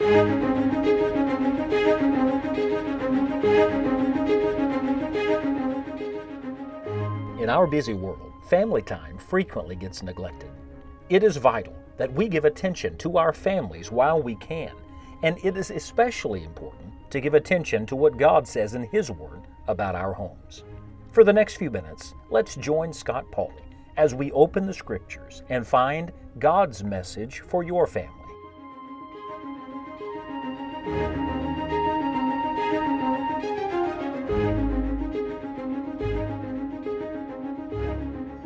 In our busy world, family time frequently gets neglected. It is vital that we give attention to our families while we can, and it is especially important to give attention to what God says in His Word about our homes. For the next few minutes, let's join Scott Pauley as we open the Scriptures and find God's message for your family.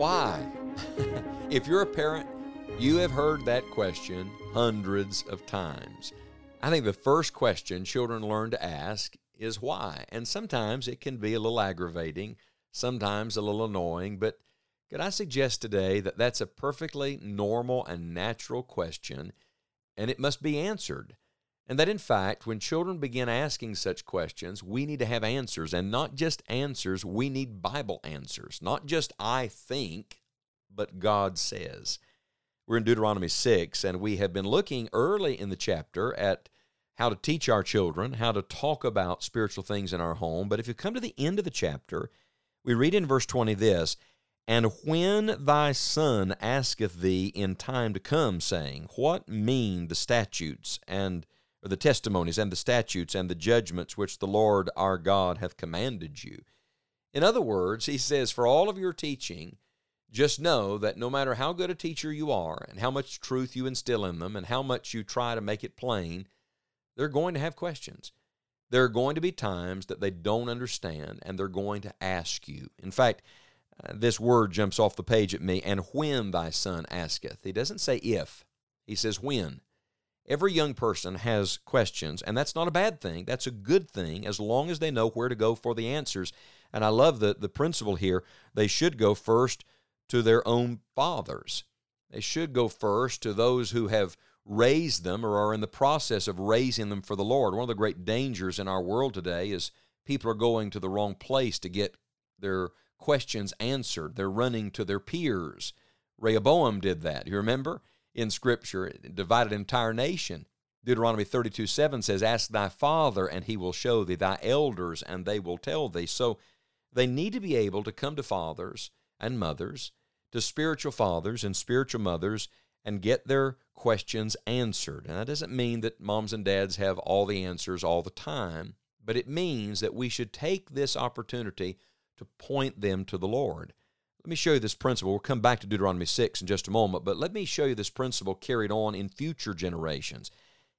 Why? if you're a parent, you have heard that question hundreds of times. I think the first question children learn to ask is why. And sometimes it can be a little aggravating, sometimes a little annoying, but could I suggest today that that's a perfectly normal and natural question and it must be answered? And that in fact, when children begin asking such questions, we need to have answers. And not just answers, we need Bible answers. Not just I think, but God says. We're in Deuteronomy 6, and we have been looking early in the chapter at how to teach our children, how to talk about spiritual things in our home. But if you come to the end of the chapter, we read in verse 20 this And when thy son asketh thee in time to come, saying, What mean the statutes and or the testimonies and the statutes and the judgments which the Lord our God hath commanded you? In other words, he says, For all of your teaching, just know that no matter how good a teacher you are and how much truth you instill in them and how much you try to make it plain, they're going to have questions. There are going to be times that they don't understand and they're going to ask you. In fact, uh, this word jumps off the page at me, and when thy son asketh. He doesn't say if, he says when. Every young person has questions, and that's not a bad thing. That's a good thing as long as they know where to go for the answers. And I love the, the principle here. They should go first to their own fathers. They should go first to those who have raised them or are in the process of raising them for the Lord. One of the great dangers in our world today is people are going to the wrong place to get their questions answered. They're running to their peers. Rehoboam did that. You remember in Scripture, it divided entire nation. Deuteronomy 32 7 says, Ask thy father, and he will show thee, thy elders, and they will tell thee. So they need to be able to come to fathers and mothers, to spiritual fathers and spiritual mothers, and get their questions answered. And that doesn't mean that moms and dads have all the answers all the time, but it means that we should take this opportunity to point them to the Lord. Let me show you this principle. We'll come back to Deuteronomy 6 in just a moment, but let me show you this principle carried on in future generations.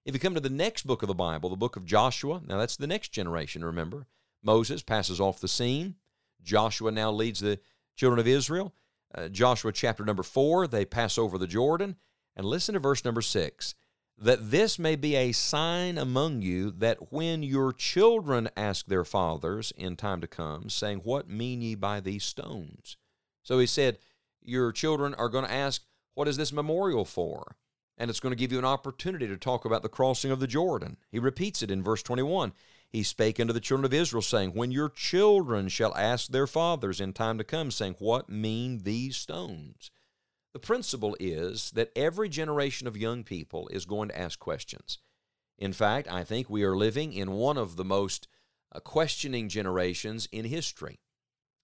If you come to the next book of the Bible, the book of Joshua, now that's the next generation, remember. Moses passes off the scene. Joshua now leads the children of Israel. Uh, Joshua chapter number 4, they pass over the Jordan. And listen to verse number 6 that this may be a sign among you that when your children ask their fathers in time to come, saying, What mean ye by these stones? So he said, Your children are going to ask, What is this memorial for? And it's going to give you an opportunity to talk about the crossing of the Jordan. He repeats it in verse 21. He spake unto the children of Israel, saying, When your children shall ask their fathers in time to come, saying, What mean these stones? The principle is that every generation of young people is going to ask questions. In fact, I think we are living in one of the most uh, questioning generations in history.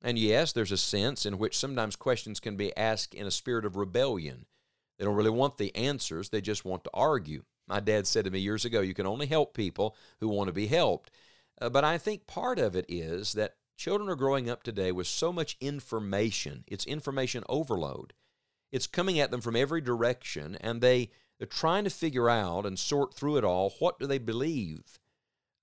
And yes, there's a sense in which sometimes questions can be asked in a spirit of rebellion. They don't really want the answers, they just want to argue. My dad said to me years ago, you can only help people who want to be helped. Uh, but I think part of it is that children are growing up today with so much information, it's information overload. It's coming at them from every direction, and they, they're trying to figure out and sort through it all what do they believe.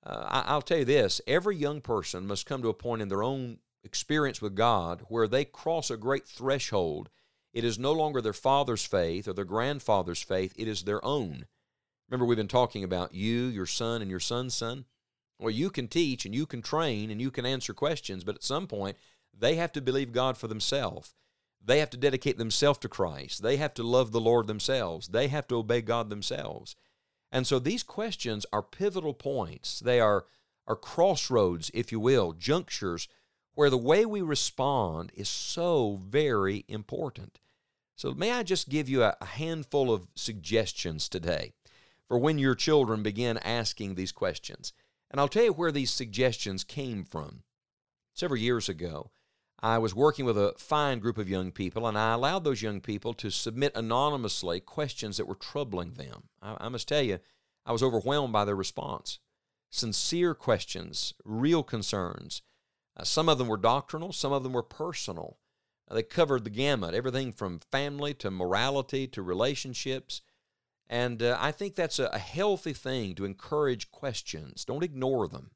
Uh, I, I'll tell you this every young person must come to a point in their own experience with God where they cross a great threshold. It is no longer their father's faith or their grandfather's faith, it is their own. Remember, we've been talking about you, your son, and your son's son. Well, you can teach and you can train and you can answer questions, but at some point, they have to believe God for themselves. They have to dedicate themselves to Christ. They have to love the Lord themselves. They have to obey God themselves. And so these questions are pivotal points. They are, are crossroads, if you will, junctures where the way we respond is so very important. So, may I just give you a, handful of suggestions today? for when your children begin asking these questions. And I'll tell you where these suggestions came from. Several years ago, I was working with a fine group of young people, and I allowed those young people to submit anonymously questions that were troubling them. I, I must tell you, I was overwhelmed by their response. Sincere questions, real concerns. Uh, some of them were doctrinal, some of them were personal. Uh, they covered the gamut, everything from family to morality to relationships. And uh, I think that's a, a healthy thing to encourage questions. Don't ignore them.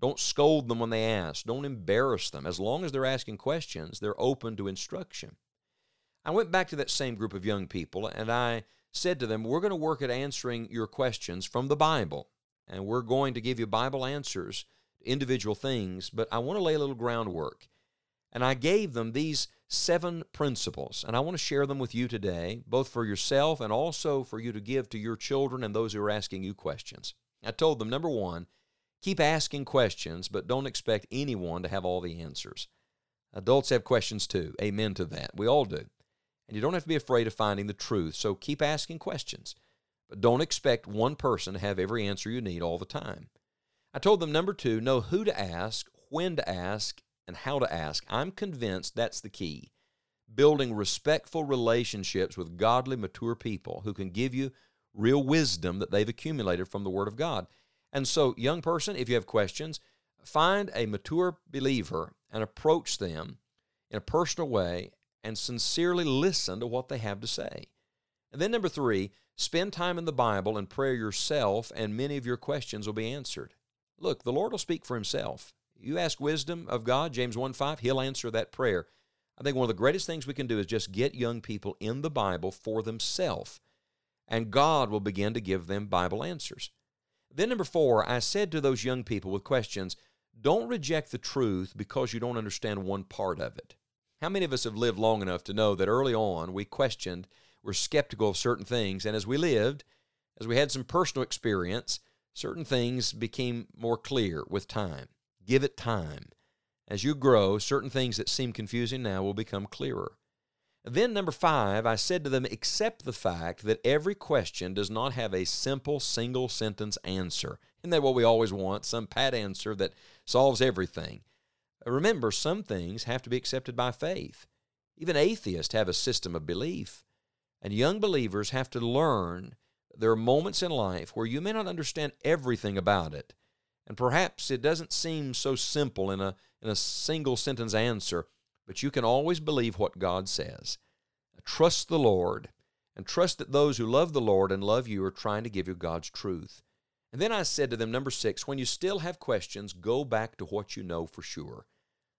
Don't scold them when they ask. Don't embarrass them. As long as they're asking questions, they're open to instruction. I went back to that same group of young people and I said to them, We're going to work at answering your questions from the Bible. And we're going to give you Bible answers individual things, but I want to lay a little groundwork. And I gave them these seven principles, and I want to share them with you today, both for yourself and also for you to give to your children and those who are asking you questions. I told them number one, keep asking questions, but don't expect anyone to have all the answers. Adults have questions too. Amen to that. We all do. And you don't have to be afraid of finding the truth, so keep asking questions. But don't expect one person to have every answer you need all the time. I told them number two, know who to ask, when to ask, and how to ask. I'm convinced that's the key. Building respectful relationships with godly, mature people who can give you real wisdom that they've accumulated from the Word of God. And so, young person, if you have questions, find a mature believer and approach them in a personal way and sincerely listen to what they have to say. And then, number three, spend time in the Bible and prayer yourself, and many of your questions will be answered. Look, the Lord will speak for Himself. You ask wisdom of God, James 1 5, He'll answer that prayer. I think one of the greatest things we can do is just get young people in the Bible for themselves, and God will begin to give them Bible answers. Then, number four, I said to those young people with questions, don't reject the truth because you don't understand one part of it. How many of us have lived long enough to know that early on we questioned, were skeptical of certain things, and as we lived, as we had some personal experience, certain things became more clear with time. Give it time. As you grow, certain things that seem confusing now will become clearer. Then, number five, I said to them, accept the fact that every question does not have a simple single sentence answer. Isn't that what we always want? Some pat answer that solves everything. Remember, some things have to be accepted by faith. Even atheists have a system of belief. And young believers have to learn there are moments in life where you may not understand everything about it, and perhaps it doesn't seem so simple in a, in a single sentence answer, but you can always believe what God says. Trust the Lord and trust that those who love the Lord and love you are trying to give you God's truth. And then I said to them, number six, when you still have questions, go back to what you know for sure.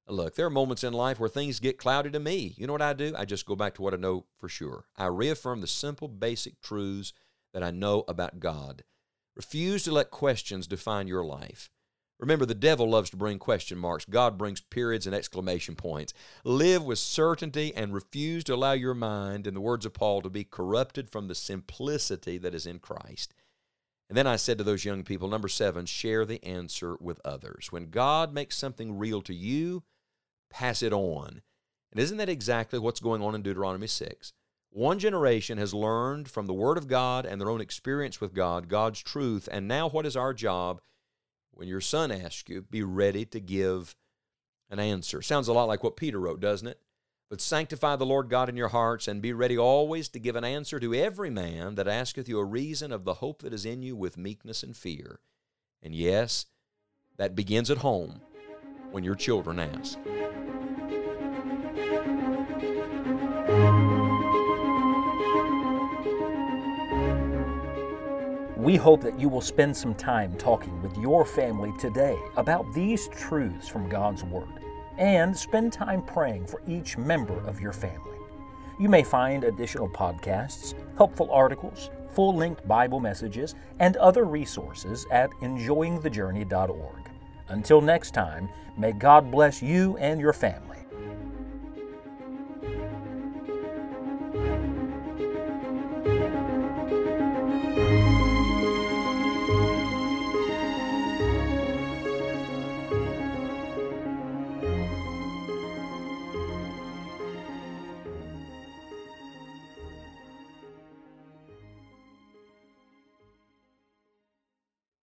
Look, there are moments in life where things get cloudy to me. You know what I do? I just go back to what I know for sure. I reaffirm the simple, basic truths that I know about God. Refuse to let questions define your life. Remember, the devil loves to bring question marks. God brings periods and exclamation points. Live with certainty and refuse to allow your mind, in the words of Paul, to be corrupted from the simplicity that is in Christ. And then I said to those young people, number seven, share the answer with others. When God makes something real to you, pass it on. And isn't that exactly what's going on in Deuteronomy 6? One generation has learned from the Word of God and their own experience with God, God's truth. And now, what is our job? When your son asks you, be ready to give an answer. Sounds a lot like what Peter wrote, doesn't it? But sanctify the Lord God in your hearts, and be ready always to give an answer to every man that asketh you a reason of the hope that is in you with meekness and fear. And yes, that begins at home when your children ask. We hope that you will spend some time talking with your family today about these truths from God's Word and spend time praying for each member of your family. You may find additional podcasts, helpful articles, full length Bible messages, and other resources at enjoyingthejourney.org. Until next time, may God bless you and your family.